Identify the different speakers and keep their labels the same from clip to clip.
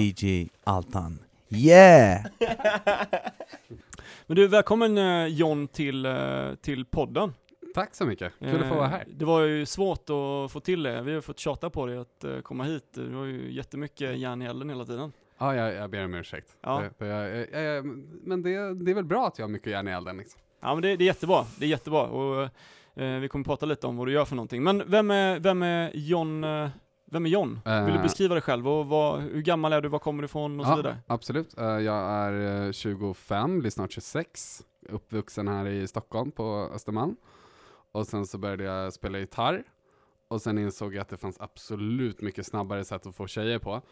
Speaker 1: DJ Altan. Yeah!
Speaker 2: Men du, välkommen eh, John till, eh, till podden.
Speaker 3: Tack så mycket, kul att få vara här.
Speaker 2: Eh, Det var ju svårt att få till det. Vi har fått tjata på dig att eh, komma hit. Du har ju jättemycket järn i elden hela tiden.
Speaker 3: Ja, jag, jag ber om ursäkt.
Speaker 2: Ja.
Speaker 3: Det- för jag, jag, jag, men det, det är väl bra att jag har mycket järn i elden liksom.
Speaker 2: Ja men det, det är jättebra, det är jättebra. Och, eh, vi kommer prata lite om vad du gör för någonting. Men vem är, vem är John, eh, vem är John? Vill du
Speaker 3: Eh,
Speaker 2: beskriva dig själv och vad, hur gammal är du, var kommer du ifrån och så
Speaker 3: Ja,
Speaker 2: vidare?
Speaker 3: absolut. Eh, jag är eh, 25, blir snart 26. Uppvuxen här i Stockholm på Östermalm. Och sen så började jag spela gitarr. Och sen insåg jag att det fanns absolut mycket snabbare sätt att få tjejer på.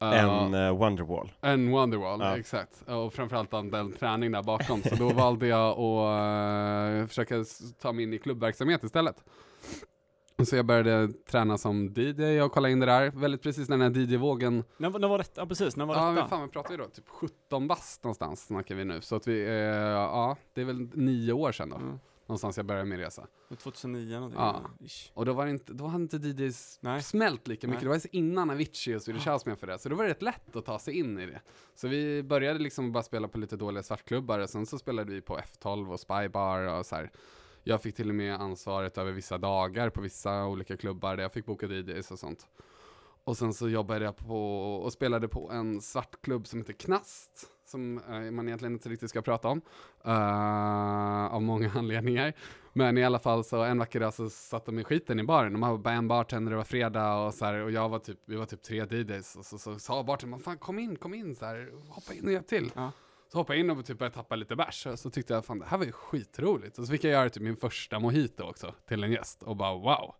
Speaker 3: Eh,
Speaker 4: En uh, Wonderwall.
Speaker 3: En Wonderwall,
Speaker 4: Ja.
Speaker 3: exakt. Och framförallt den, träning där bakom. Så då valde jag att eh, försöka ta mig in i klubbverksamhet istället. Så jag började träna som DJ och kolla in det där. Väldigt precis när den här DJ-vågen
Speaker 2: När, när var detta? Ja precis, när var
Speaker 3: Ja,
Speaker 2: detta?
Speaker 3: men fan, vad pratar vi då? Typ 17 bast någonstans snackar vi nu. Så att vi, eh, ja, det är väl nio år sedan då.
Speaker 2: Mm.
Speaker 3: Någonstans jag började min resa.
Speaker 2: 2009 någonting.
Speaker 3: Ja.
Speaker 2: Ish.
Speaker 3: Och då var inte, då hade inte DJs
Speaker 2: Nej.
Speaker 3: smält lika mycket.
Speaker 2: Nej.
Speaker 3: Det var innan Avicii och Swedish House med för det. Så då var det rätt lätt att ta sig in i det. Så vi började liksom bara spela på lite dåliga svartklubbar och sen så spelade vi på F12 och Spybar och så här. Jag fick till och med ansvaret över vissa dagar på vissa olika klubbar där jag fick boka DJs och sånt. Och sen så jobbade jag på och spelade på en svartklubb som heter Knast. Som eh, man egentligen inte riktigt ska prata om. uh, av många anledningar. Men i alla fall så en vacker dag så satt de i skiten i baren. De hade bara en bartender, det var fredag och så här, och jag var typ, vi var typ tre DJs. Och så, så sa bartendern, fan kom in, kom in så här, hoppa in och hjälp till.
Speaker 2: Ja.
Speaker 3: Så hoppade jag in och typ började tappa lite bärs. Så tyckte jag, fan det här var ju skitroligt. Och så fick jag göra typ min första mojito också till en gäst. Och bara wow.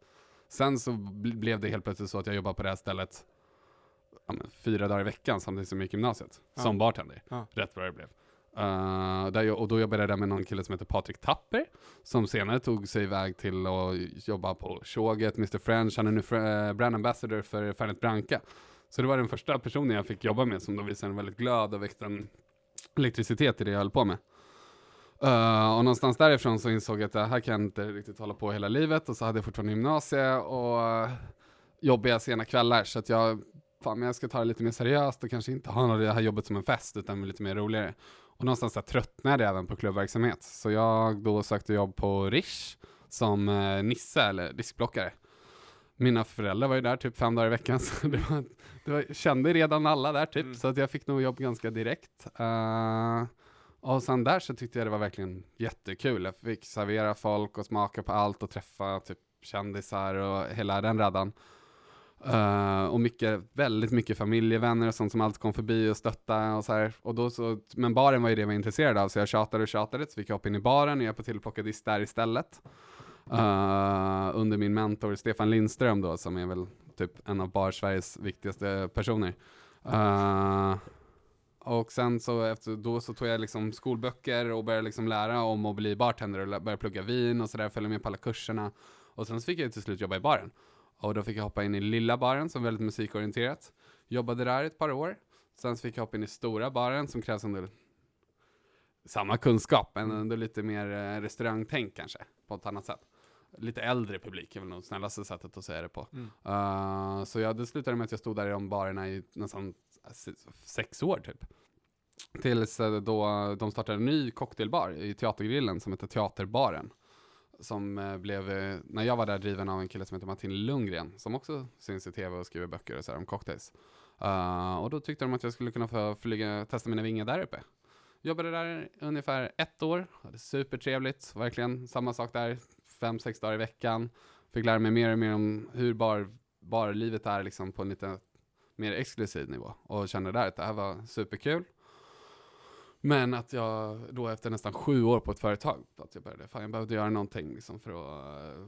Speaker 3: Sen så bl- blev det helt plötsligt så att jag jobbade på det här stället ja, men, fyra dagar i veckan samtidigt som jag gick gymnasiet.
Speaker 2: Ja.
Speaker 3: Som bartender.
Speaker 2: Ja.
Speaker 3: Rätt vad det blev. Uh, där jag, och då jobbade jag där med någon kille som heter Patrik Tapper. Som senare tog sig iväg till att jobba på Tjoget, Mr French. Han är nu fr- eh, brand ambassador för Fernet Branca. Så det var den första personen jag fick jobba med som då visade en väldigt glad och väckte en elektricitet i det jag höll på med. Uh, och någonstans därifrån så insåg jag att det här kan jag inte riktigt hålla på hela livet. Och så hade jag fortfarande gymnasie och uh, jobbiga sena kvällar. Så att jag, fan men jag ska ta det lite mer seriöst och kanske inte ha det här jobbet som en fest utan lite mer roligare. Och någonstans så tröttnade jag även på klubbverksamhet. Så jag då sökte jobb på Rish som uh, Nisse eller diskblockare. Mina föräldrar var ju där typ fem dagar i veckan, så det var, det var, kände redan alla där typ,
Speaker 2: Mm.
Speaker 3: så att jag fick nog jobb ganska direkt. Eh, och sen där så tyckte jag det var verkligen jättekul. Jag fick servera folk och smaka på allt och träffa typ kändisar och hela den radan. Eh, och mycket, väldigt mycket familjevänner och sånt som alltid kom förbi och stötta och så här. Och då så, men baren var ju det jag var intresserad av, så jag tjatade och tjatade, så fick jag hoppa in i baren och hjälpa till att plocka disk där istället. Eh, under min mentor Stefan Lindström då, som är väl typ en av bar Sveriges viktigaste personer. Uh, och sen så efter, då så tog jag liksom skolböcker och började liksom lära om att bli bartender och började plugga vin och sådär, följa med på alla kurserna. Och sen så fick jag till slut jobba i baren. Och då fick jag hoppa in i lilla baren som är väldigt musikorienterat. Jobbade där ett par år. Sen så fick jag hoppa in i stora baren som krävs under samma kunskap, men ändå lite mer eh, restaurangtänk kanske, på ett annat sätt. Lite äldre publik är väl nog snällaste sättet att säga det på.
Speaker 2: Mm.
Speaker 3: Uh, så jag, det slutade med att jag stod där i de barerna i nästan se- sex år typ. Tills eh, då de startade en ny cocktailbar i Teatergrillen som heter Teaterbaren. Som eh, blev, när jag var där, driven av en kille som heter Martin Lundgren, som också syns i tv och skriver böcker och så här om cocktails. Uh, och då tyckte de att jag skulle kunna få flyga, testa mina vingar där uppe. Jobbade där ungefär ett år, hade supertrevligt, verkligen samma sak där, fem, sex dagar i veckan. Fick lära mig mer och mer om hur bar, barlivet är liksom på en lite mer exklusiv nivå. Och kände där att det här var superkul. Men att jag då efter nästan sju år på ett företag, att jag började, fan jag behövde göra någonting liksom för att uh,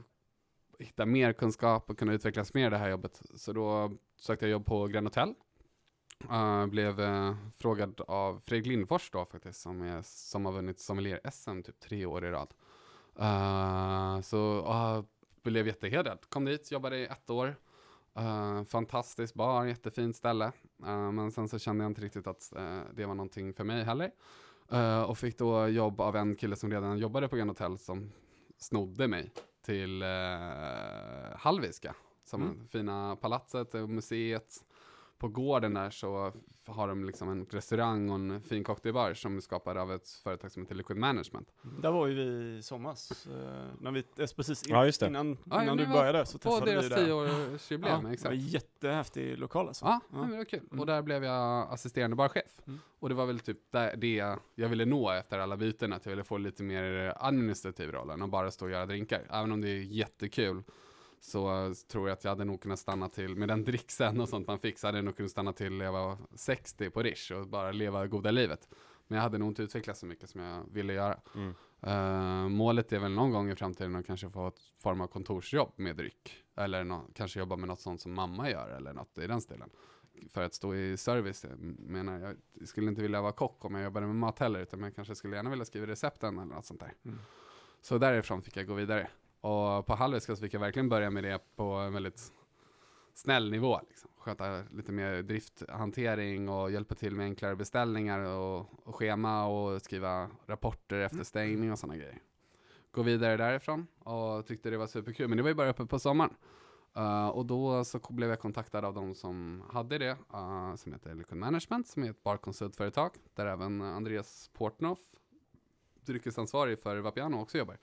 Speaker 3: hitta mer kunskap och kunna utvecklas mer i det här jobbet. Så då sökte jag jobb på Grand Hotel. Uh, blev uh, frågad av Fredrik Lindfors då faktiskt, som, är, som har vunnit sommelier-SM typ tre år i rad. Uh, så uh, blev jättehedrad. Kom dit, jobbade i ett år. Uh, fantastisk bar, jättefint ställe. Uh, men sen så kände jag inte riktigt att det var någonting för mig heller. Och fick då jobb av en kille som redan jobbade på Grand Hotel som snodde mig till Hallwylska. Som
Speaker 2: Mm.
Speaker 3: fina palatset och museet på gården där så har de liksom en restaurang och en fin cocktailbar som är skapad av ett företag som heter Liquid Management.
Speaker 2: Där var ju vi i somras, eh, när vi, eh, precis in,
Speaker 4: Ja, just det.
Speaker 2: innan,
Speaker 3: Ja,
Speaker 2: innan du började så
Speaker 3: På
Speaker 2: träffade
Speaker 3: deras
Speaker 2: vi där.
Speaker 3: tioårsjubileum,
Speaker 2: Ja, det var
Speaker 3: exakt.
Speaker 2: en jättehäftig lokal alltså.
Speaker 3: Ja,
Speaker 2: Ja.
Speaker 3: men det var kul.
Speaker 2: Mm.
Speaker 3: Och där blev jag assisterande barchef.
Speaker 2: Mm.
Speaker 3: Och det var väl typ det jag ville nå efter alla byten, att jag ville få lite mer administrativ roll än att bara stå och göra drinkar. Även om det är jättekul så eh, tror jag att jag hade nog kunnat stanna till, med den dricksen och sånt man fick, så hade jag nog kunnat stanna till jag var 60 på Rish och bara leva goda livet. Men jag hade nog inte utvecklat så mycket som jag ville göra.
Speaker 4: Mm.
Speaker 3: Eh, målet är väl någon gång i framtiden att kanske få ett form av kontorsjobb med dryck. Eller nå- kanske jobba med något sånt som mamma gör eller något i den stilen. För att stå i service, jag menar jag skulle inte vilja vara kock om jag jobbade med mat heller, utan jag kanske skulle gärna vilja skriva recepten eller något sånt där.
Speaker 2: Mm.
Speaker 3: Så därifrån fick jag gå vidare. Och på så fick jag verkligen börja med det på en väldigt snäll nivå. Liksom. Sköta lite mer drifthantering och hjälpa till med enklare beställningar och, och schema och skriva rapporter efter stängning och sådana grejer. Gå vidare därifrån och tyckte det var superkul, men det var ju bara uppe på sommaren. Uh, och då så blev jag kontaktad av de som hade det, uh, som heter Liquid Management, som är ett barkonsultföretag, där även Andreas Portnoff, dryckesansvarig för Vapiano, också jobbar.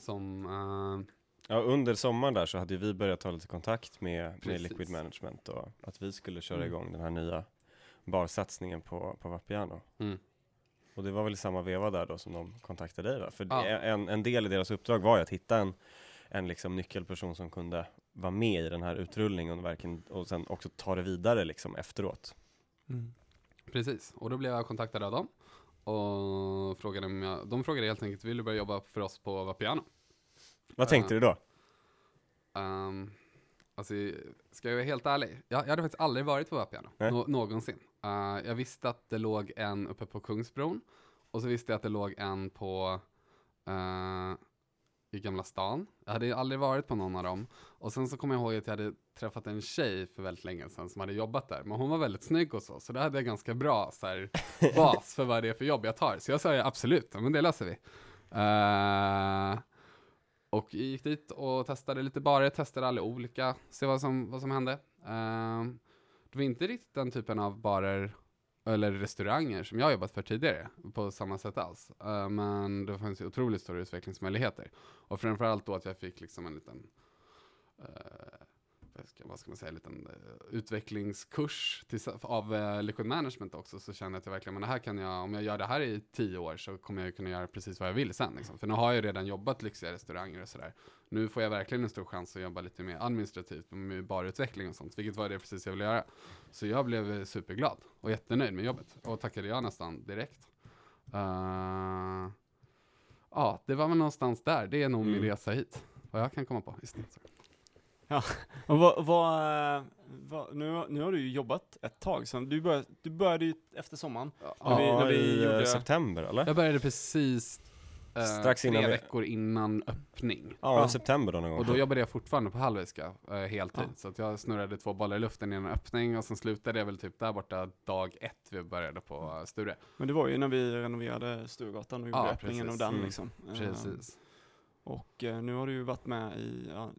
Speaker 3: Som, uh,
Speaker 4: Ja, under sommaren där så hade vi börjat ta lite kontakt med, med. Liquid Management och att vi skulle köra
Speaker 3: Mm.
Speaker 4: igång den här nya barsatsningen på, på Vapiano.
Speaker 3: mm,
Speaker 4: Och det var väl i samma veva där då som de kontaktade dig va? För
Speaker 3: Ja.
Speaker 4: en, en del i deras uppdrag var ju att hitta en, en liksom nyckelperson som kunde vara med i den här utrullningen och, verkligen, och sen också ta det vidare liksom efteråt.
Speaker 2: Mm.
Speaker 3: precis, och då blev jag kontaktad av dem. Och frågade om jag, de frågade helt enkelt, vill du börja jobba för oss på Vapiano?
Speaker 4: Vad tänkte du då?
Speaker 3: Um, alltså, ska jag vara helt ärlig? Jag, jag hade faktiskt aldrig varit på Vapiano, nå- någonsin. Uh, jag visste att det låg en uppe på Kungsbron, och så visste jag att det låg en på uh, i Gamla stan. Jag hade aldrig varit på någon av dem. Och sen så kommer jag ihåg att jag hade träffat en tjej för väldigt länge sedan som hade jobbat där. Men hon var väldigt snygg och så, så då hade jag ganska bra så här, bas för vad det är för jobb jag tar. Så jag sa ja, absolut, men det löser vi. Eh, och gick dit och testade lite barer, testade alla olika, se vad som, vad som hände. Eh, det var inte riktigt den typen av barer eller restauranger som jag har jobbat för tidigare på samma sätt alls. Eh, men det fanns ju otroligt stora utvecklingsmöjligheter. Och framförallt då att jag fick liksom en liten eh, vad ska, man säga, en liten eh, utvecklingskurs till, av eh, Liquid Management också, så kände jag att jag verkligen, men det här kan jag, om jag gör det här i tio år så kommer jag kunna göra precis vad jag vill sen. Liksom. För nu har jag redan jobbat lyxiga restauranger och sådär. Nu får jag verkligen en stor chans att jobba lite mer administrativt med barutveckling och sånt, vilket var det precis jag ville göra. Så jag blev eh, superglad och jättenöjd med jobbet och tackade jag nästan direkt. Eh, ja, det var väl någonstans där. Det är nog min
Speaker 4: Mm.
Speaker 3: resa hit. Vad jag kan komma på. Just det.
Speaker 2: Och vad, vad, eh, vad, nu, har- nu har du ju jobbat ett tag sedan. Du började, du började ju efter sommaren. När vi-
Speaker 4: ja,
Speaker 2: när vi
Speaker 4: i eh,
Speaker 2: gjorde-
Speaker 4: september eller?
Speaker 3: Jag började precis eh,
Speaker 4: Strax
Speaker 3: tre
Speaker 4: innan vi-
Speaker 3: veckor innan öppning.
Speaker 4: Ja,
Speaker 2: Ja.
Speaker 4: september då någon gång.
Speaker 3: Och då jobbade jag fortfarande på Hallweyska eh, heltid.
Speaker 2: Ja.
Speaker 3: Så att jag snurrade två bollar i luften innan öppning och sen slutade jag väl typ där borta dag ett vi började på eh, Sture.
Speaker 2: Men det var ju när vi renoverade Sturegatan och gjorde
Speaker 3: Ja,
Speaker 2: öppningen
Speaker 3: precis.
Speaker 2: av den
Speaker 4: Mm.
Speaker 2: liksom. Eh,
Speaker 3: Precis.
Speaker 2: Och eh, nu har du ju varit med i, ja,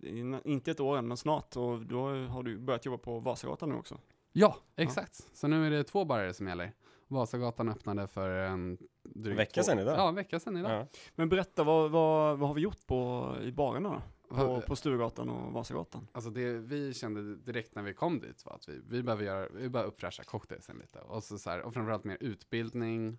Speaker 2: inte ett år än, men snart. Och då har du börjat jobba på Vasagatan nu också.
Speaker 3: Ja, exakt. Så nu är det två barer som gäller. Vasagatan öppnade för en dryg
Speaker 4: En vecka sedan idag.
Speaker 3: Ja, en vecka sedan idag.
Speaker 4: Ja.
Speaker 2: Men berätta, vad, vad, vad har vi gjort på, i barerna då? På, på Sturegatan och Vasagatan?
Speaker 3: Alltså det vi kände direkt när vi kom dit var att vi, vi behöver göra, vi behöver uppfräscha cocktailsen lite. Och, så så här, och framförallt mer utbildning.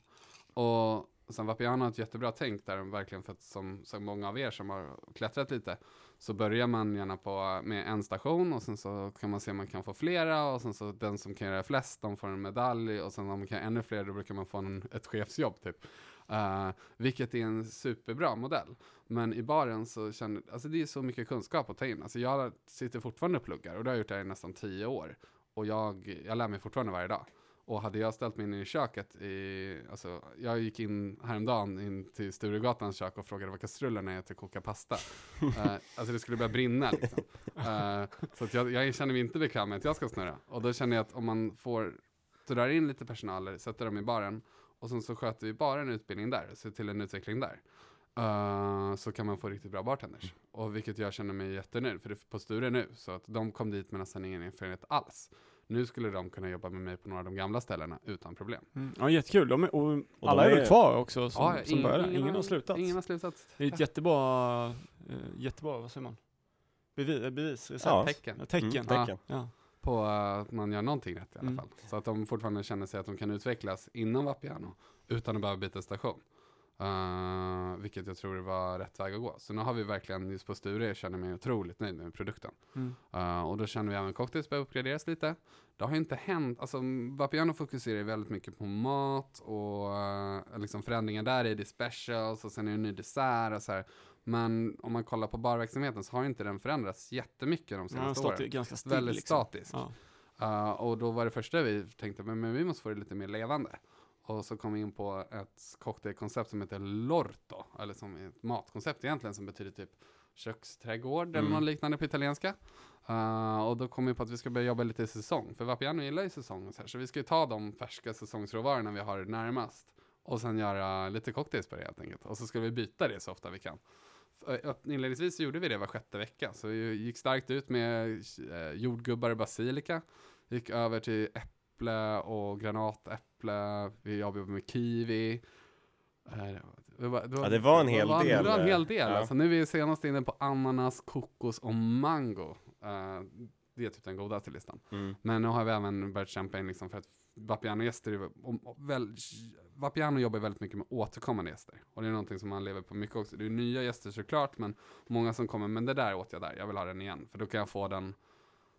Speaker 3: Och sen Vapiano har ett jättebra tänk där, verkligen för att som, som många av er som har klättrat lite, så börjar man gärna på, med en station och sen så kan man se om man kan få flera och sen så den som kan göra flest, de får en medalj och sen om man kan ännu fler, då brukar man få en, ett chefsjobb typ. Uh, vilket är en superbra modell. Men i baren så känner, alltså det är så mycket kunskap att ta in. Alltså jag sitter fortfarande och pluggar och det har jag gjort det i nästan tio år. Och jag, jag lär mig fortfarande varje dag. Och hade jag ställt mig in i köket i, alltså jag gick in häromdagen in till Sturegatans kök och frågade vad kastrullerna är till att koka pasta. Eh, alltså det skulle börja brinna liksom. Eh, så att jag, jag känner mig inte bekväm med att jag ska snurra. Och då känner jag att om man får drar in lite personal, sätter dem i baren och sen så sköter vi bara en utbildning där, ser till en utveckling där. Eh, så kan man få riktigt bra bartenders. Och vilket jag känner mig jättenöjd för det är på Sture nu. Så att de kom dit med nästan ingen erfarenhet alls. Nu skulle de kunna jobba med mig på några av de gamla ställena utan problem.
Speaker 2: Mm. Ja, jättekul. De är, och,
Speaker 4: de
Speaker 2: alla är
Speaker 4: är-
Speaker 2: väl kvar också som,
Speaker 3: Ja,
Speaker 2: som
Speaker 3: ingen-
Speaker 2: började?
Speaker 3: ingen
Speaker 2: Ingen,
Speaker 3: har-
Speaker 2: har slutat?
Speaker 3: Ingen har slutat.
Speaker 2: Det är ett jättebra, eh, jättebra, vad säger man? Bevis, eh, bevis recept.
Speaker 4: Ja.
Speaker 3: Tecken.
Speaker 2: Ja, tecken.
Speaker 4: Mm, tecken.
Speaker 2: Ja.
Speaker 3: på att man gör någonting rätt i alla
Speaker 2: Mm.
Speaker 3: fall. Så att de fortfarande känner sig att de kan utvecklas inom Vapiano utan att behöva byta station. Uh, vilket jag tror var rätt väg att gå. Så nu har vi verkligen, just på Sture, känner mig otroligt nöjd med produkten.
Speaker 2: Mm.
Speaker 3: Uh, och då känner vi även cocktails börjar uppgraderas lite. Det har ju inte hänt, alltså Vapiano fokuserar ju väldigt mycket på mat och uh, liksom förändringar där är det specials och sen är det ny dessert och så här. Men om man kollar på barverksamheten så har inte den förändrats jättemycket de
Speaker 2: Ja,
Speaker 3: senaste
Speaker 2: stått
Speaker 3: åren.
Speaker 2: ganska still.
Speaker 3: Väldigt
Speaker 2: liksom.
Speaker 3: statisk.
Speaker 2: Ja.
Speaker 3: Och då var det första vi tänkte, men, men vi måste få det lite mer levande. Och så kom vi in på ett cocktailkoncept som heter Lorto, eller som är ett matkoncept egentligen som betyder typ köksträdgård eller
Speaker 4: Mm.
Speaker 3: något liknande på italienska. Uh, och då kom vi på att vi ska börja jobba lite i säsong, för Vapiano gillar ju säsong och så här, så vi ska ju ta de färska säsongsråvarorna vi har närmast och sen göra lite cocktails på det helt enkelt. Och så ska vi byta det så ofta vi kan. Eh, Inledningsvis gjorde vi det var sjätte vecka, så vi gick starkt ut med eh, jordgubbar och basilika. Gick över till äpple och granatäpple. Vi jobbade med kiwi. Eh, Det var, det var,
Speaker 4: Ja, det var en hel
Speaker 3: var,
Speaker 4: del,
Speaker 3: Det var en hel
Speaker 4: eh,
Speaker 3: del.
Speaker 4: ja.
Speaker 3: Alltså, nu är vi senast inne på ananas, kokos och mango. Eh, det är typ den godaste listan.
Speaker 4: Mm.
Speaker 3: Men nu har vi även börjat kämpa in liksom för att Vapiano-gäster, Vapiano jobbar väldigt mycket med återkommande gäster. Och det är någonting som man lever på mycket också. Det är nya gäster såklart, men många som kommer, men det där åt jag där, jag vill ha den igen. För då kan jag få den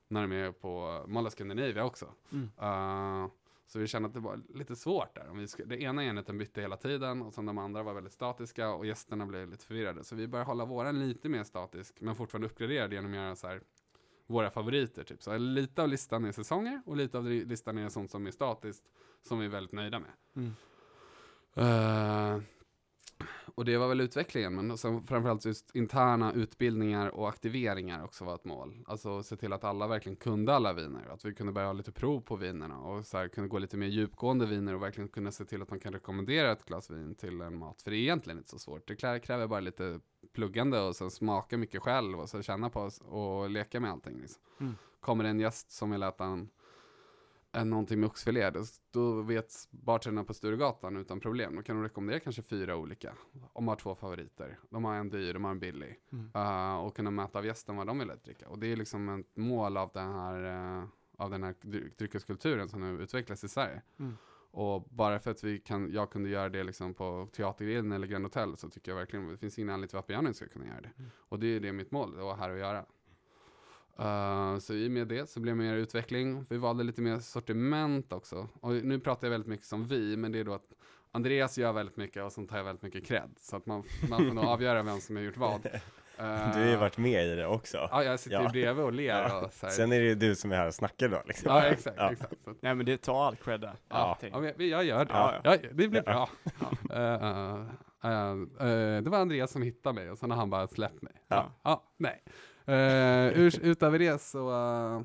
Speaker 3: när de är på Malla Scandinavia också.
Speaker 2: Mm.
Speaker 3: Uh, så vi kände att det var lite svårt där. Om vi ska, det ena enheten bytte hela tiden och sen de andra var väldigt statiska och gästerna blev lite förvirrade. Så vi började hålla våran lite mer statisk men fortfarande uppgraderad genom att göra så här våra favoriter. Typ. Så lite av listan är säsonger och lite av listan är sånt som är statiskt som vi är väldigt nöjda med.
Speaker 2: Mm.
Speaker 3: Eh, och det var väl utvecklingen, men sen framförallt just interna utbildningar och aktiveringar också var ett mål. Alltså se till att alla verkligen kunde alla viner, att vi kunde börja ha lite prov på vinerna och så här, kunde gå lite mer djupgående viner och verkligen kunna se till att man kan rekommendera ett glas vin till en mat. För det är egentligen inte så svårt. Det kräver bara lite pluggande och sen smaka mycket själv och så känna på oss och leka med allting. Liksom.
Speaker 2: Mm.
Speaker 3: Kommer det en gäst som vill äta en en någonting med oxfilé, då, vet bartenderna på Sturegatan utan problem. Då kan de rekommendera kanske fyra olika. Om de har två favoriter. De har en dyr, de har en billig.
Speaker 2: Mm.
Speaker 3: Uh, och kunna mäta av gästen vad de vill dricka. Och det är liksom ett mål av den här, uh, av den här dry- dryckeskulturen som nu utvecklas i Sverige.
Speaker 2: Mm.
Speaker 3: Och bara för att vi kan, jag kunde göra det liksom på Teatergrillen eller Grand Hotel så tycker jag verkligen det finns ingen anledning till varför jag inte ska kunna göra det.
Speaker 2: Mm.
Speaker 3: Och det är det mitt mål, det var här att göra. Uh, så i och med det så blev det mer utveckling. Vi valde lite mer sortiment också. Och nu pratar jag väldigt mycket som vi, men det är då att Andreas gör väldigt mycket och sen tar jag väldigt mycket cred. Så att man, man får nog avgöra vem som har gjort vad. Uh,
Speaker 4: Du har ju varit med i det också.
Speaker 3: Ja, jag sitter ju
Speaker 4: Ja.
Speaker 3: bredvid och ler.
Speaker 4: Ja.
Speaker 3: Och så här.
Speaker 4: Sen är det ju du som är här och snackar då liksom.
Speaker 3: Ja, exakt.
Speaker 4: Ja.
Speaker 3: exakt. Så,
Speaker 2: Nej men det tar all cred där.
Speaker 3: ja, ja, jag- jag gör det.
Speaker 2: Ja,
Speaker 3: Ja, det blir bra. Eh, det var Andreas som hittade mig och sen har han bara släppt mig.
Speaker 2: Ja.
Speaker 3: Ja, nej. Ur, utöver det så, uh,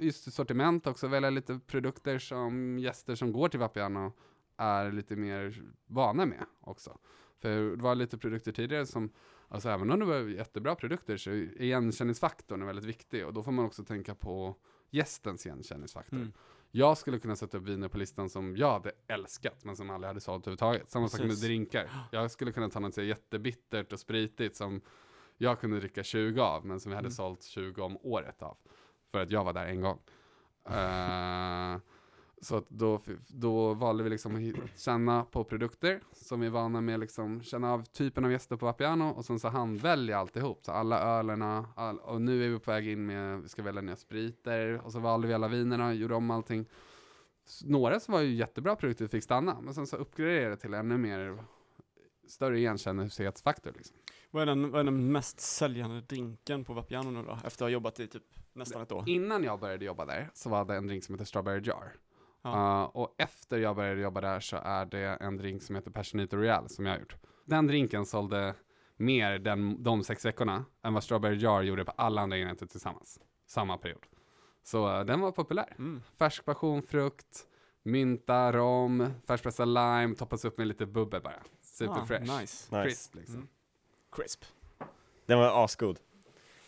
Speaker 3: just sortiment också, välja lite produkter som gäster som går till Vapiano är lite mer vana med också. För det var lite produkter tidigare som, alltså även om det var jättebra produkter så igenkänningsfaktorn är väldigt viktig och då får man också tänka på gästens igenkänningsfaktor.
Speaker 2: Mm.
Speaker 3: Jag skulle kunna sätta upp viner på listan som jag hade älskat, men som aldrig hade sålt överhuvudtaget. Samma sak med drinkar. Jag skulle kunna ta något jättebittert och spritigt som jag kunde dricka 20 av, men som vi hade
Speaker 2: Mm.
Speaker 3: sålt 20 om året av. För att jag var där en gång. Eh, så att då, då valde vi liksom att känna på produkter som vi är vana med, liksom, känna av typen av gäster på Vapiano och sen så handvälja alltihop. Så alla ölerna, all, och nu är vi på väg in med, vi ska välja nya spriter och så valde vi alla vinerna, gjorde om allting. Några som var ju jättebra produkter fick stanna, men sen så uppgraderade det till ännu mer större igenkännlighetsfaktor. Liksom.
Speaker 2: Vad, är den, vad är den mest säljande drinken på Vapiano nu då? Efter att ha jobbat i typ nästan ett år.
Speaker 3: Innan jag började jobba där så var det en drink som heter Strawberry Jar.
Speaker 2: Ja.
Speaker 3: Uh, och efter jag började jobba där så är det en drink som heter Passionito Royale som jag har gjort. Den drinken sålde mer den, de sex veckorna än vad Strawberry Jar gjorde på alla andra enheter tillsammans. Samma period. Så uh, den var populär.
Speaker 2: Mm.
Speaker 3: Färsk passionfrukt, mynta, rom, färskpressad lime, toppas upp med lite bubbel bara. Super
Speaker 2: Ah,
Speaker 3: fresh.
Speaker 2: Nice.
Speaker 4: Nice.
Speaker 3: Crisp liksom.
Speaker 2: Mm. Crisp.
Speaker 4: Den var asgod.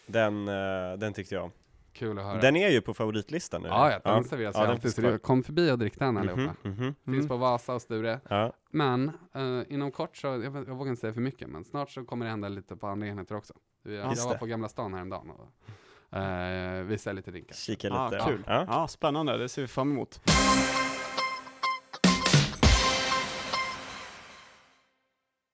Speaker 4: Den, eh, den tyckte jag om.
Speaker 3: Kul att höra.
Speaker 4: Den är ju på favoritlistan nu.
Speaker 3: ja, ja, den serveras
Speaker 4: Ja,
Speaker 3: ju alltid. Så
Speaker 4: finns
Speaker 3: det, kom förbi och drick den
Speaker 4: Mhm,
Speaker 3: allihopa.
Speaker 4: mhm.
Speaker 3: Finns
Speaker 2: Mm.
Speaker 3: på Vasa och Sture.
Speaker 4: Ja.
Speaker 3: Men eh, inom kort så, jag, jag vågar inte säga för mycket, men snart så kommer det hända lite på andra enheter också. Jag, jag var på Gamla stan häromdagen och uh, visade lite drinkar.
Speaker 4: Kika
Speaker 2: Ah,
Speaker 4: lite.
Speaker 2: kul.
Speaker 4: Ja.
Speaker 2: Ja, spännande, det ser vi fram emot.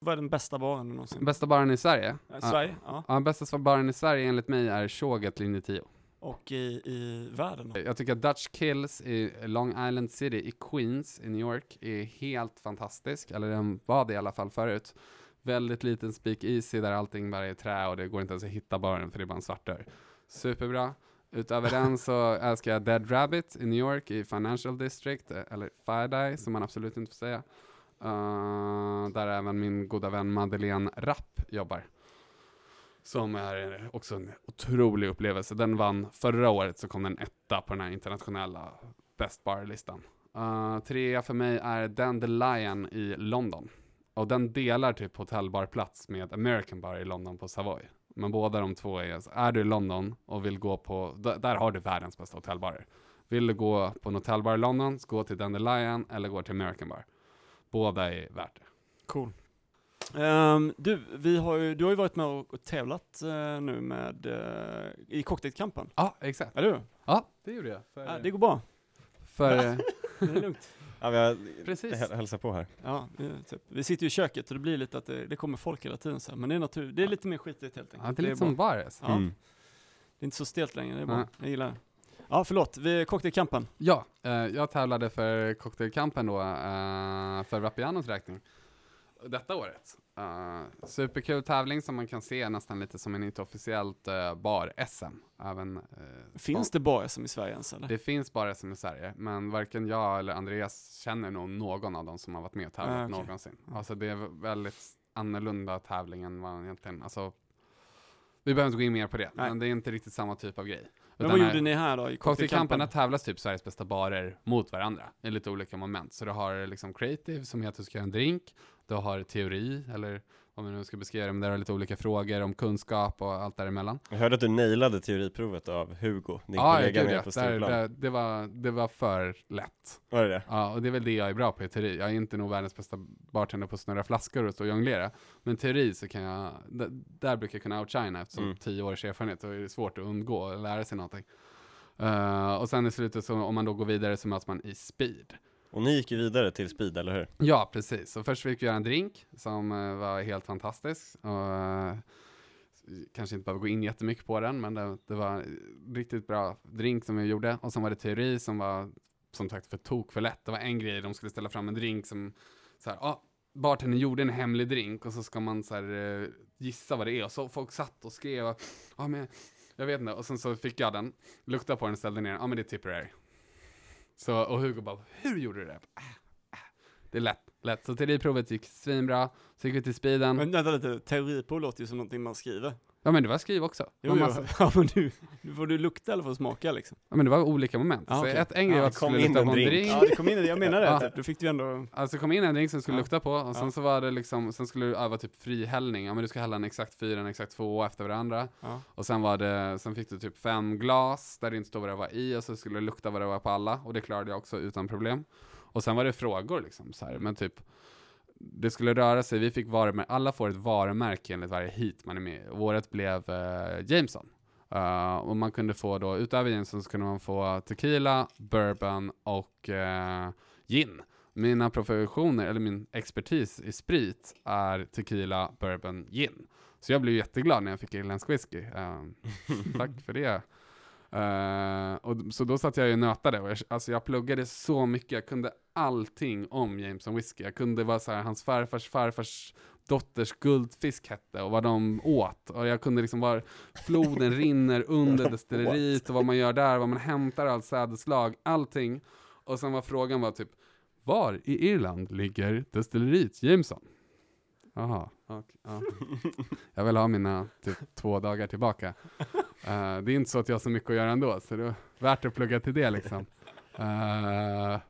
Speaker 2: Vad är den bästa baren någonsin?
Speaker 3: Bästa baren i Sverige?
Speaker 2: Äh, Sverige? Ja.
Speaker 3: Ja, bästa baren i Sverige enligt mig är Tjoget linje 10.
Speaker 2: Och i, i världen?
Speaker 3: Jag tycker att Dutch Kills i Long Island City i Queens i New York är helt fantastisk, eller den var det i alla fall förut. Väldigt liten speak easy där allting bara är trä och det går inte ens att hitta baren för det är bara en svart dörr. Superbra. Utöver den så älskar jag Dead Rabbit i New York i Financial District, eh, eller Fire som man absolut inte får säga. Uh, där även min goda vän Madeleine Rapp jobbar. Som är också en otrolig upplevelse. Den vann förra året så kom den etta på den här internationella Best Bar-listan. Uh, trea för mig är Dandelion i London. Och den delar typ hotellbarplats med American Bar i London på Savoy. Men båda de två är, är du i London och vill gå på, där har du världens bästa hotellbarer. Vill du gå på en hotellbar i London, så gå till Dandelion eller gå till American Bar. Båda är värt det.
Speaker 2: Cool. Ehm, du, vi har ju, du har ju varit med och, tävlat eh, nu med, eh, i cocktailkampen,
Speaker 3: Ja, exakt.
Speaker 2: eller hur?
Speaker 3: Ja, det gjorde jag. För,
Speaker 2: Ja, det går bra,
Speaker 3: för
Speaker 2: det är lugnt.
Speaker 4: Ja, vi har
Speaker 3: Precis.
Speaker 4: häl- hälsar på här.
Speaker 2: Ja, det är typ. Vi sitter ju i köket och det blir lite att det, det kommer folk hela tiden så här. men det är natur, det är lite mer skitigt helt
Speaker 3: ja,
Speaker 2: enkelt.
Speaker 3: det är lite som
Speaker 2: bra.
Speaker 3: Bares.
Speaker 2: Ja,
Speaker 4: Mm.
Speaker 2: Det är inte så stelt längre, det är bra. Jag gillar det. Ja, förlåt, vi cocktailkampen.
Speaker 3: Ja, eh, jag tävlade för Cocktailkampen då, eh, för Vapianos räkning. Detta året. Uh, superkul tävling som man kan se nästan lite som en inte officiellt uh, bar-SM. Även, eh,
Speaker 2: Finns det bara som i Sverige ens eller?
Speaker 3: Det finns bara SM i Sverige, men varken jag eller Andreas känner nog någon av dem som har varit med och tävlat
Speaker 2: Ah, okej.
Speaker 3: någonsin. Alltså det är väldigt annorlunda tävling än vad egentligen, alltså vi behöver inte gå in mer på det,
Speaker 2: Nej.
Speaker 3: men det är inte riktigt samma typ av grej.
Speaker 2: Men vad gjorde ni här då i
Speaker 3: Cocktailkampen, tävlas typ Sveriges bästa barer mot varandra i lite olika moment. Så du har liksom creative som heter att du ska göra en drink. Du har teori, eller om vi nu ska beskriva det, men där har lite olika frågor om kunskap och allt däremellan.
Speaker 4: Jag hörde att du nailade teoriprovet av Hugo, din
Speaker 3: Ja,
Speaker 4: kollega
Speaker 3: ja.
Speaker 4: på Stureplan.
Speaker 3: där, det, var, det var för lätt.
Speaker 4: Var det det?
Speaker 3: Ja, och det är väl det jag är bra på i teori. Jag är inte nog världens bästa bartender på att snurra flaskor och stå och jonglera. Men teori så kan jag, där brukar jag kunna outshina eftersom
Speaker 4: Mm.
Speaker 3: tio års erfarenhet, då är det svårt att undgå att lära sig någonting. Eh, och sen i slutet så om man då går vidare så möts man i speed.
Speaker 4: Och ni gick ju vidare till speed, eller hur?
Speaker 3: Ja, precis. Så först fick vi göra en drink som eh, var helt fantastisk. Och, eh, kanske inte behöver gå in jättemycket på den, men det, det var en riktigt bra drink som vi gjorde. Och sen var det teori som var som sagt för tok för lätt. Det var en grej, de skulle ställa fram en drink som så här, ah, bartendern gjorde en hemlig drink och så ska man så här, eh, gissa vad det är. Och så folk satt och skrev, ja ah, men jag vet inte. Och sen så fick jag den, luktade på den och ställde ner den. Ja men det är Tipperary. Så, och Hugo bara, hur gjorde du det? Äh, äh. Det är lätt, lätt. Så teoriprovet gick svinbra. Så gick vi till speeden.
Speaker 2: Men vänta lite, teoriprov låter ju som någonting man skriver.
Speaker 3: Ja men det var skriv också.
Speaker 2: Jo, jo.
Speaker 3: massa-
Speaker 2: Ja, men du, nu får du lukta eller få smaka liksom.
Speaker 3: Ja men det var olika moment.
Speaker 2: Ja,
Speaker 3: så
Speaker 2: okej.
Speaker 3: ett, en grej var att du skulle lukta
Speaker 4: en
Speaker 3: på en
Speaker 4: drink.
Speaker 3: drink.
Speaker 2: Ja, det kom in det, jag menar det.
Speaker 3: Ja.
Speaker 2: Typ. Du fick du ändå...
Speaker 3: Alltså kom in en drink som du skulle
Speaker 2: Ja.
Speaker 3: lukta på och sen
Speaker 2: Ja.
Speaker 3: så var det liksom, sen skulle du öva typ frihällning. Ja men du ska hälla en exakt fyra, en exakt två efter varandra.
Speaker 2: Ja.
Speaker 3: Och sen var det, sen fick du typ fem glas där det inte stod vad det var i och så skulle det lukta vad det var på alla. Och det klarade jag också utan problem. Och sen var det frågor liksom så här, men typ det skulle röra sig, vi fick varumärke, alla får ett varumärke enligt varje hit man är med i. Våret blev eh, Jameson. Uh, och man kunde få då, utöver Jameson så kunde man få tequila, bourbon och eh, gin. Mina professioner, eller min expertis i sprit är tequila, bourbon, gin. Så jag blev jätteglad när jag fick irländsk whisky. Eh, tack för det. Eh, och, så då satt jag ju och nötade. Och jag, alltså jag pluggade så mycket. Jag kunde allting om Jameson whisky. Jag kunde vara så här, hans farfars farfars dotters guldfisk hette och vad de åt. Och jag kunde liksom var floden rinner under destilleriet och vad man gör där, vad man hämtar allt sädesslag, allting. Och sen var frågan var typ, var i Irland ligger destilleriet Jameson? Jaha, okej. ja. Jag vill ha mina typ två dagar tillbaka. Eh, det är inte så att jag har så mycket att göra ändå, så det är värt att plugga till det liksom. Eh,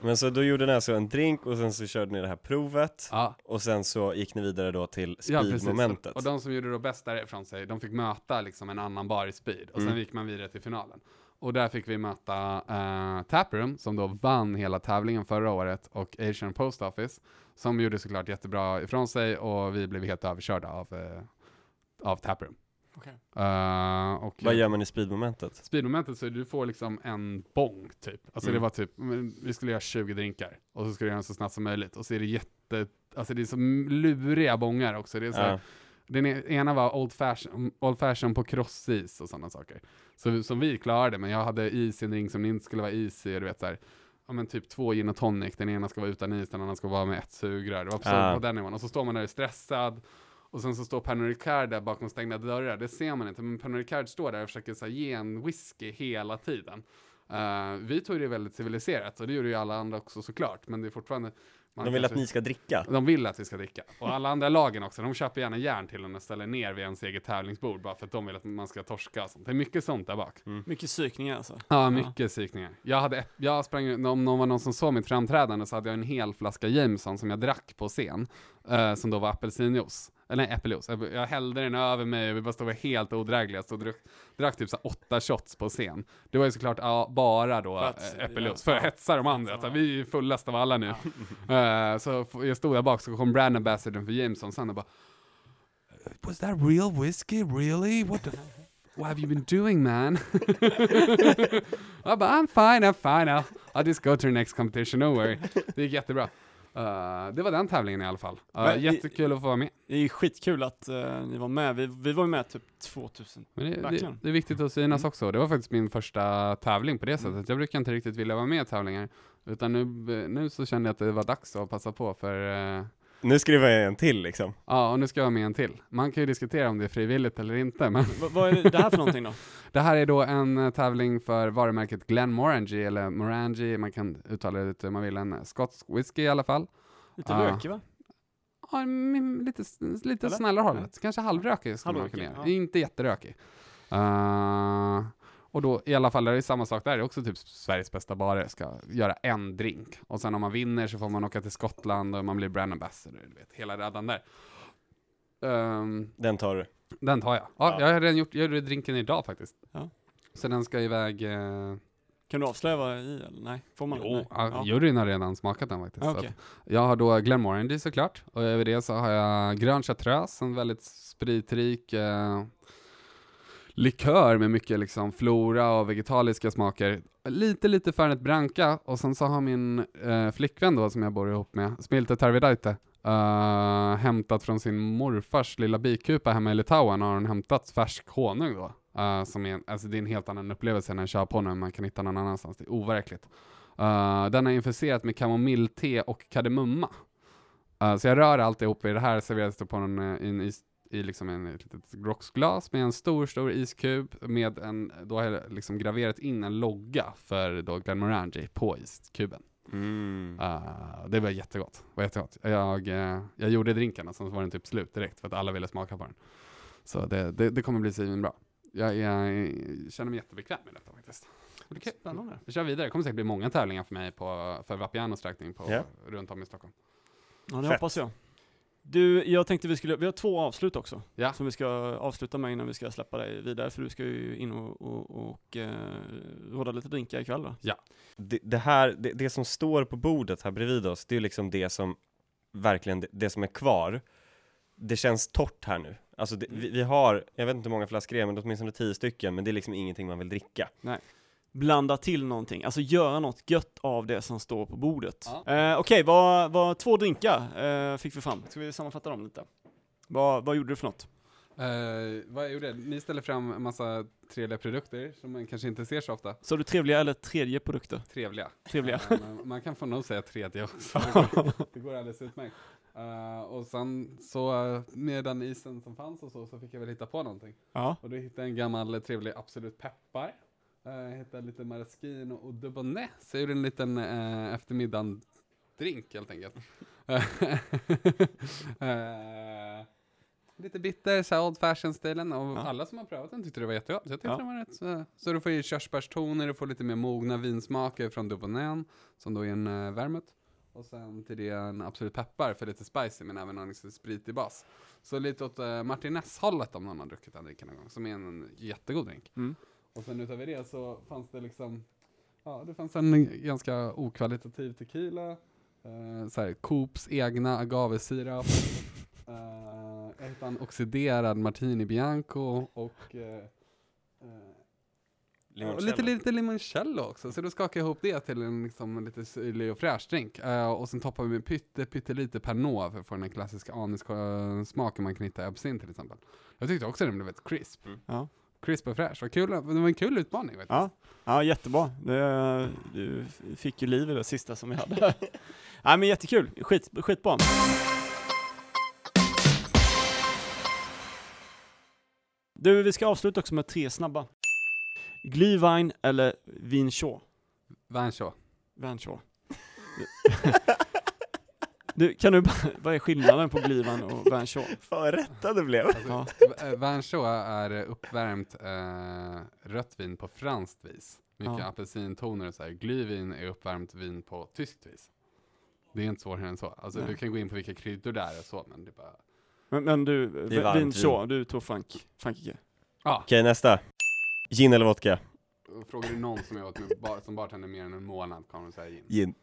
Speaker 4: Men så då gjorde ni alltså en drink och sen så körde ni det här provet
Speaker 3: Ja,
Speaker 4: och sen så gick ni vidare då till
Speaker 3: ja
Speaker 4: speedmomentet.
Speaker 3: Och de som gjorde det bäst därifrån sig, de fick möta liksom en annan bar i speed. Och sen
Speaker 4: Mm.
Speaker 3: gick man vidare till finalen. Och där fick vi möta uh, Taproom, som då vann hela tävlingen förra året, och Asian Post Office, som gjorde såklart jättebra ifrån sig, och vi blev helt överkörda av, uh, av Taproom.
Speaker 2: Okej.
Speaker 3: Eh, och
Speaker 4: Vad gör man i speedmomentet?
Speaker 3: Speedmomentet så du får liksom en bong typ. Alltså
Speaker 4: Mm.
Speaker 3: det var typ, vi skulle göra 20 drinkar och så ska du göra den så snabbt som möjligt. Och så är det jätte, alltså det är så luriga bångar också. Det är så här. Den e- ena var old fashion, old fashion på crossis och sådana saker. Så, som vi klarade, men jag hade is i en drink som inte skulle vara is i, du vet så här, ja men typ två gin och tonic, den ena ska vara utan is, den andra ska vara med ett sugrör. Det var på,
Speaker 4: Ah.
Speaker 3: på den nivån. Och så står man där stressad, och sen så står Pernod Ricard där bakom stängda dörrar, det ser man inte, men Pernod Ricard står där och försöker så här, ge en whisky hela tiden. Uh, vi tog det väldigt civiliserat, och det gjorde ju alla andra också såklart, men det är fortfarande man
Speaker 4: De vill att ni ska dricka?
Speaker 3: de vill att vi ska dricka. Och alla andra lagen också, de köper gärna järn till en och ställer ner vid ens eget tävlingsbord bara för att de vill att man ska torska och sånt. Det är mycket sånt där bak.
Speaker 2: Mycket psykningar alltså.
Speaker 3: Ja, mycket psykningar. Jag hade, jag sprang, om någon var någon som såg mitt framträdande så hade jag en hel flaska Jameson som jag drack på scen, eh, som då var apelsinjuice. Eller nej, äppeljuice. Jag, hällde den över mig och vi bara stod och var helt odrägliga. Så drack, drack typ så åtta shots på scen. Det var ju såklart ja, bara då äh, äppeljuice,
Speaker 2: ja,
Speaker 3: för att
Speaker 2: ja.
Speaker 3: hetsa de andra. Så vi är fullast av alla nu. Eh, så jag stod där bak, så kom brand ambassadorn för Jameson sen och bara Was that real whiskey? Really? What the What have you been doing man? jag bara I'm fine, I'm fine. I'll, I'll just go to the next competition, don't worry. Det gick jättebra. Eh, det var den tävlingen i alla fall. Uh,
Speaker 2: Men
Speaker 3: jättekul att få vara med.
Speaker 2: Det är skitkul att eh, ni var med. Vi, vi var med typ 2000.
Speaker 3: Men det, det, det är viktigt att synas
Speaker 2: Mm.
Speaker 3: också. Det var faktiskt min första tävling på det sättet.
Speaker 2: Mm.
Speaker 3: Jag brukar inte riktigt vilja vara med i tävlingar. Utan nu, nu så kände jag att det var dags att passa på för eh,
Speaker 4: Nu skriver jag en till liksom.
Speaker 3: Ja, och nu ska jag vara med en till. Man kan ju diskutera om det är frivilligt eller inte, men
Speaker 2: V- vad är det, här för någonting då?
Speaker 3: det här är då en eh, tävling för varumärket Glenmorangie, eller Morangie, man kan uttala det lite hur man vill, en eh, skotsk whisky i alla fall.
Speaker 2: Lite
Speaker 3: Ah.
Speaker 2: rökig va?
Speaker 3: Ja, lite, lite
Speaker 2: Eller?
Speaker 3: snällare hållet. Kanske halvrökig skulle man
Speaker 2: Halvrökig,
Speaker 3: kunna göra.
Speaker 2: ja.
Speaker 3: Inte jätterökig. Uh, och då i alla fall är det samma sak där. Det är också typ Sveriges bästa barer ska göra en drink. Och sen om man vinner så får man åka till Skottland och man blir brand ambassador. Du vet, hela raddan där. Ehm,
Speaker 4: Den tar du.
Speaker 3: den tar jag. Ja,
Speaker 4: Ja.
Speaker 3: jag har redan gjort, jag gjorde drinken idag faktiskt.
Speaker 2: Ja.
Speaker 3: Så den ska iväg... Uh,
Speaker 2: Kan du avslöja vad är i eller nej? Får man?
Speaker 3: jo,
Speaker 2: nej.
Speaker 3: ja. juryn har redan smakat den faktiskt.
Speaker 2: Ah,
Speaker 3: att Jag har då Glenmorangie såklart, och över det så har jag grön chartreuse, en väldigt spritrik eh, likör med mycket liksom flora och vegetaliska smaker. Lite, lite Fernet Branca, och sen så har min eh, flickvän då, som jag bor ihop med, Smilte Tarvidaite, eh, hämtat från sin morfars lilla bikupa hemma i Litauen, har hon hämtat färsk honung då. eh, som är, alltså det är en helt annan upplevelse än en köphonung, man kan hitta någon annanstans. Det är overkligt. Uh, den är infuserat med kamomillte och kardemumma. Uh, så jag rör alltihop i det här, serveras det på en, eh, en is, i liksom en, ett litet grocksglas med en stor, stor iskub med en, då har jag liksom graverat in en logga för då Glenmorangie på iskuben.
Speaker 4: Mm.
Speaker 3: Uh, det var jättegott. Var jättegott. Jag, eh, jag gjorde drinken och sen var den typ slut direkt för att alla ville smaka på den. Så det, det, det kommer bli svinbra. Jag, jag, känner mig jättebekväm med detta faktiskt. Kul.
Speaker 2: Spännande.
Speaker 3: Vi kör vidare. Det kommer säkert bli många tävlingar för mig på, för Vapianos räkning på,
Speaker 4: Ja.
Speaker 3: runt om i Stockholm.
Speaker 2: Ja, det
Speaker 4: Fett.
Speaker 2: hoppas jag. Du, jag tänkte vi skulle, vi har två avslut också.
Speaker 3: Ja.
Speaker 2: Som vi ska avsluta med innan vi ska släppa dig vidare, för du ska ju in och, och, och eh, råda lite drinkar ikväll va?
Speaker 4: Det, det här, det, det som står på bordet här bredvid oss, det är liksom det som verkligen, det, det som är kvar. Det känns torrt här nu. Alltså det, vi, vi har, jag vet inte hur många flaskor det är, men åtminstone tio stycken, men det är liksom ingenting man vill dricka.
Speaker 2: Blanda till någonting, alltså göra något gött av det som står på bordet.
Speaker 3: Ja.
Speaker 2: Eh, Okej, vad, vad, två drinkar eh, fick vi fram. Ska vi sammanfatta dem lite? Vad, vad gjorde du för något?
Speaker 3: Eh, vad jag gjorde? Ni ställer fram en massa trevliga produkter som man kanske inte ser så ofta.
Speaker 2: Så du trevliga eller tredje produkter?
Speaker 3: Trevliga.
Speaker 2: Trevliga.
Speaker 3: Eh, men man kan få nog säga tredje också. Det går, alldeles utmärkt. Eh, och sen så med den isen som fanns och så, så fick jag väl hitta på någonting.
Speaker 2: Ja.
Speaker 3: Och då hittade jag en gammal trevlig Absolut Peppar. Uh, jag hittade lite Maraschino och Dubonnet. Så jag gjorde en liten uh, eftermiddag-drink helt enkelt. Eh, lite bitter, så old fashion-stilen. Och
Speaker 2: Ja.
Speaker 3: alla som har prövat den tyckte det var jättegott. Så jag tyckte
Speaker 2: Ja.
Speaker 3: den var rätt så, så du får ju körsbärstoner, du får lite mer mogna vinsmaker från Dubonän, som då är en uh, vermouth. Och sen till det en Absolut Peppar för lite spicy, men även en liksom spritig bas. Så lite åt uh, Martinez-hållet om någon har druckit den drinken någon gång, som är en jättegod drink.
Speaker 2: Mm.
Speaker 3: Och sen utöver det så fanns det liksom, ja det fanns en ganska okvalitativ tequila, uh, så här, Coops egna agavesirap, uh, utan oxiderad martini bianco och uh, och lite, lite limoncello också, så då skakar jag ihop det till en liksom, lite syrlig och fräsch drink. Eh, och sen toppar vi med pytte, pyttelite Pernod för att få den här klassiska anisk-smaken man kan hitta i absint till exempel. Jag tyckte också den blev väldigt crisp.
Speaker 2: Ja.
Speaker 3: Crisp och fräsch. Vad kul, det var en kul utmaning faktiskt.
Speaker 2: Ja, ja jättebra. Det, du fick ju liv i det sista som vi hade. Nej men jättekul, Skit, skitbra. Du, vi ska avsluta också med tre snabba. Glühwein eller Vinshaw?
Speaker 3: Vanshaw.
Speaker 2: Vinshaw. Du, kan du bara, vad är skillnaden på Glühwein och Vinshaw?
Speaker 4: Fan vad rätta det blev.
Speaker 2: Ja.
Speaker 3: Alltså, är eh, uppvärmt eh, rött vin på franskt vis. Mycket
Speaker 2: Ja.
Speaker 3: apelsintoner och så här. Glühwein är uppvärmt vin på tyskt vis. Det är inte svårare än så. Alltså,
Speaker 2: Nej.
Speaker 3: du kan gå in på vilka kryddor det är och så, men det är bara...
Speaker 2: Men, men du,
Speaker 4: är
Speaker 2: Vinshaw, du tog Frank, Frankrike.
Speaker 3: Ja,
Speaker 4: Okej, nästa. Gin eller vodka?
Speaker 3: frågar du någon som jag varit med bar, som bartender mer än en månad kommer de säga gin.
Speaker 4: Gin.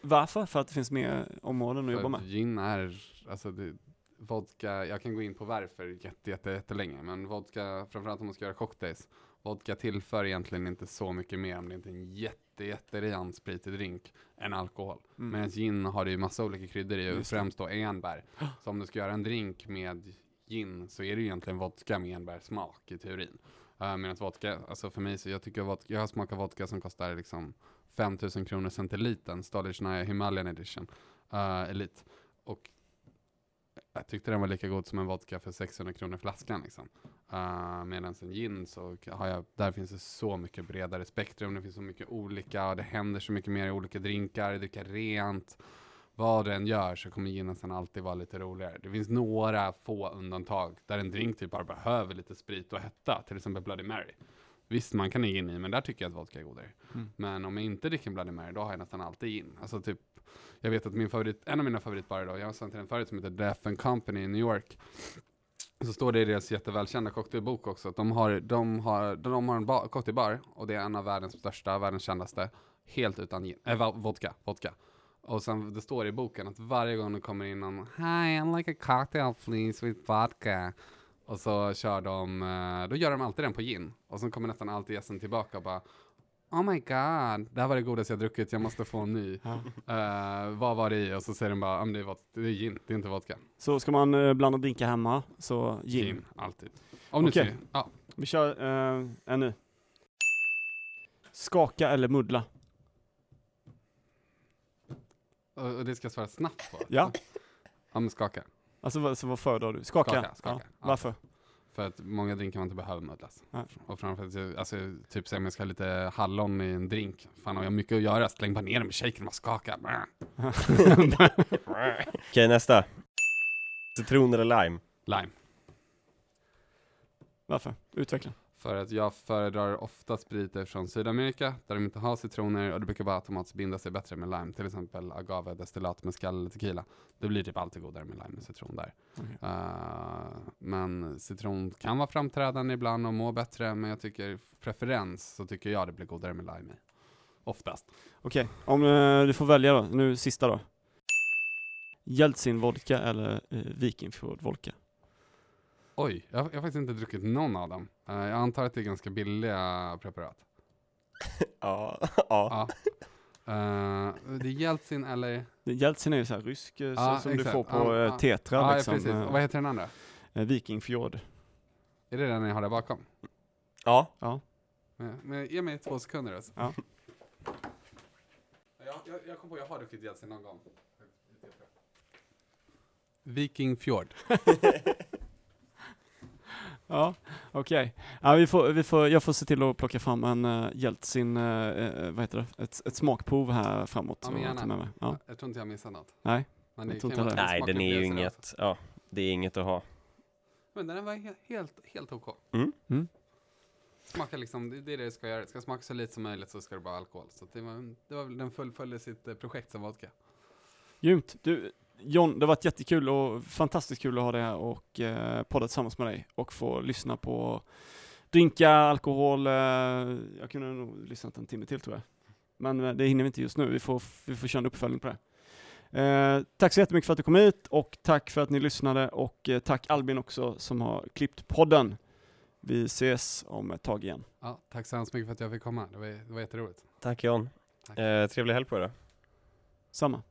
Speaker 2: Varför? För att det finns mer områden att jobba med?
Speaker 3: Gin är, alltså det, vodka, jag kan gå in på varför jätte, jätte, jättelänge, men vodka, framförallt om man ska göra cocktails, vodka tillför egentligen inte så mycket mer om det inte är en jätte, jätteren spritig drink än alkohol.
Speaker 2: Mm.
Speaker 3: Medan gin har det ju massa olika kryddor i, främst då enbär. Så om du ska göra en drink med gin så är det ju egentligen vodka med enbärssmak i teorin. Uh, Medan vodka, alltså för mig så jag tycker vodka, jag har smakat vodka som kostar liksom 5000 kronor centilitern, Stolichnaya Himalayan Edition, uh, Elite. Och jag tyckte den var lika god som en vodka för 600 kronor flaskan liksom. Uh, Medan en gin så har jag, där finns det så mycket bredare spektrum, det finns så mycket olika, det händer så mycket mer i olika drinkar, dricka rent. Vad du än gör så kommer ginen alltid vara lite roligare. Det finns några få undantag där en drink typ bara behöver lite sprit och hetta, till exempel Bloody Mary. Visst, man kan ha gin i, men där tycker jag att vodka är godare.
Speaker 2: Mm.
Speaker 3: Men om jag inte dricker en Bloody Mary, då har jag nästan alltid gin. Alltså typ, jag vet att min favorit, en av mina favoritbarer då, jag har till en förut som heter Death and Company i New York. Så står det i deras jättevälkända cocktailbok också, att de har, de har, de har en bar, cocktailbar, och det är en av världens största, världens kändaste, helt utan gin, äh, vodka, vodka. Och sen det står i boken att varje gång det kommer in någon Hi, I like a cocktail please with vodka. Och så kör de, eh, då gör de alltid den på gin. Och sen kommer nästan alltid gästen tillbaka och bara Oh my god, det här var det godaste jag druckit, jag måste få en ny. Eh, vad var det i? Och så säger de bara, "Ja, men det, är det är gin, det är inte vodka.
Speaker 2: Så ska man eh, blanda drinkar hemma, så gin.
Speaker 3: alltid. Om
Speaker 2: Okej.
Speaker 3: säger, ja.
Speaker 2: Vi kör eh, en ny. Skaka eller muddla?
Speaker 3: Och, och det ska jag svara snabbt på.
Speaker 2: Ja.
Speaker 3: Ja men skaka.
Speaker 2: Alltså vad, så vad föredrar du? Skaka?
Speaker 3: Skaka, skaka.
Speaker 2: Ja.
Speaker 3: Ja.
Speaker 2: Varför?
Speaker 3: För att många drinkar man inte behöver muddlas.
Speaker 2: Nej.
Speaker 3: Och framförallt, alltså, typ säg om jag ska ha lite hallon i en drink. Fan har jag mycket att göra, släng bara ner dem i shaken och bara skaka.
Speaker 4: Okej, nästa. Citron eller lime?
Speaker 3: Lime.
Speaker 2: Varför? Utveckla.
Speaker 3: För att jag föredrar ofta spriter från Sydamerika, där de inte har citroner och det brukar bara automatiskt binda sig bättre med lime. Till exempel agave, destillat, mescal eller tequila. Det blir typ alltid godare med lime än citron där.
Speaker 2: Okej.
Speaker 3: Eh, men citron kan vara framträdande ibland och må bättre, men jag tycker preferens så tycker jag det blir godare med lime i. Oftast.
Speaker 2: Okej, om eh, du får välja då. Nu sista då. Jeltsin vodka eller eh, Vikingfjord vodka?
Speaker 3: Oj, jag, jag har faktiskt inte druckit någon av dem. Eh, jag antar att det är ganska billiga preparat.
Speaker 4: Ja. ja.
Speaker 3: Ja. Eh, det är Jeltsin eller?
Speaker 2: Jeltsin är ju så här rysk,
Speaker 3: Ja,
Speaker 2: så, som du
Speaker 3: exakt.
Speaker 2: får på
Speaker 3: Ja, ja.
Speaker 2: Tetra
Speaker 3: Ja,
Speaker 2: liksom.
Speaker 3: precis.
Speaker 2: eh,
Speaker 3: Och vad heter den andra?
Speaker 2: Vikingfjord.
Speaker 3: Är det den ni har där bakom?
Speaker 4: ja.
Speaker 2: Ja.
Speaker 3: Men, ge mig två sekunder alltså.
Speaker 2: Ja.
Speaker 3: Jag, jag, jag kom på, jag har druckit Jeltsin någon gång. Viking Fjord.
Speaker 2: Ja, okej. Ja, vi får, vi får, jag får se till att plocka fram en uh, Jeltsin, eh, eh, vad heter det, ett, ett smakprov här framåt.
Speaker 3: Ja, men gärna.
Speaker 2: med mig. Ja.
Speaker 3: Jag tror inte jag missar något.
Speaker 2: Nej,
Speaker 3: Men
Speaker 2: Jag tror inte
Speaker 4: Nej, den är ju inget, ja, det är inget att ha.
Speaker 3: Men den var he- helt, helt OK.
Speaker 4: Mm.
Speaker 2: Mm.
Speaker 3: Smakar liksom, det det är det det ska göra. Det ska smaka så lite som möjligt så ska det bara vara alkohol. Så det var, det var väl, den fullföljde sitt eh, projekt som vodka.
Speaker 2: Grymt. Du, John, det har varit jättekul och fantastiskt kul att ha dig här och eh, podda tillsammans med dig och få lyssna på drinkar, alkohol. Eh, jag kunde nog lyssnat en timme till tror jag. Men eh, det hinner vi inte just nu. Vi får, vi får köra en uppföljning på det. Eh, tack så jättemycket för att du kom hit och tack för att ni lyssnade och eh, tack Albin också som har klippt podden. Vi ses om ett tag igen.
Speaker 3: Ja, tack så hemskt mycket för att jag fick komma. Det var, det var jätteroligt.
Speaker 4: Tack John.
Speaker 3: Tack.
Speaker 4: Eh, trevlig helg på er då.
Speaker 2: Samma.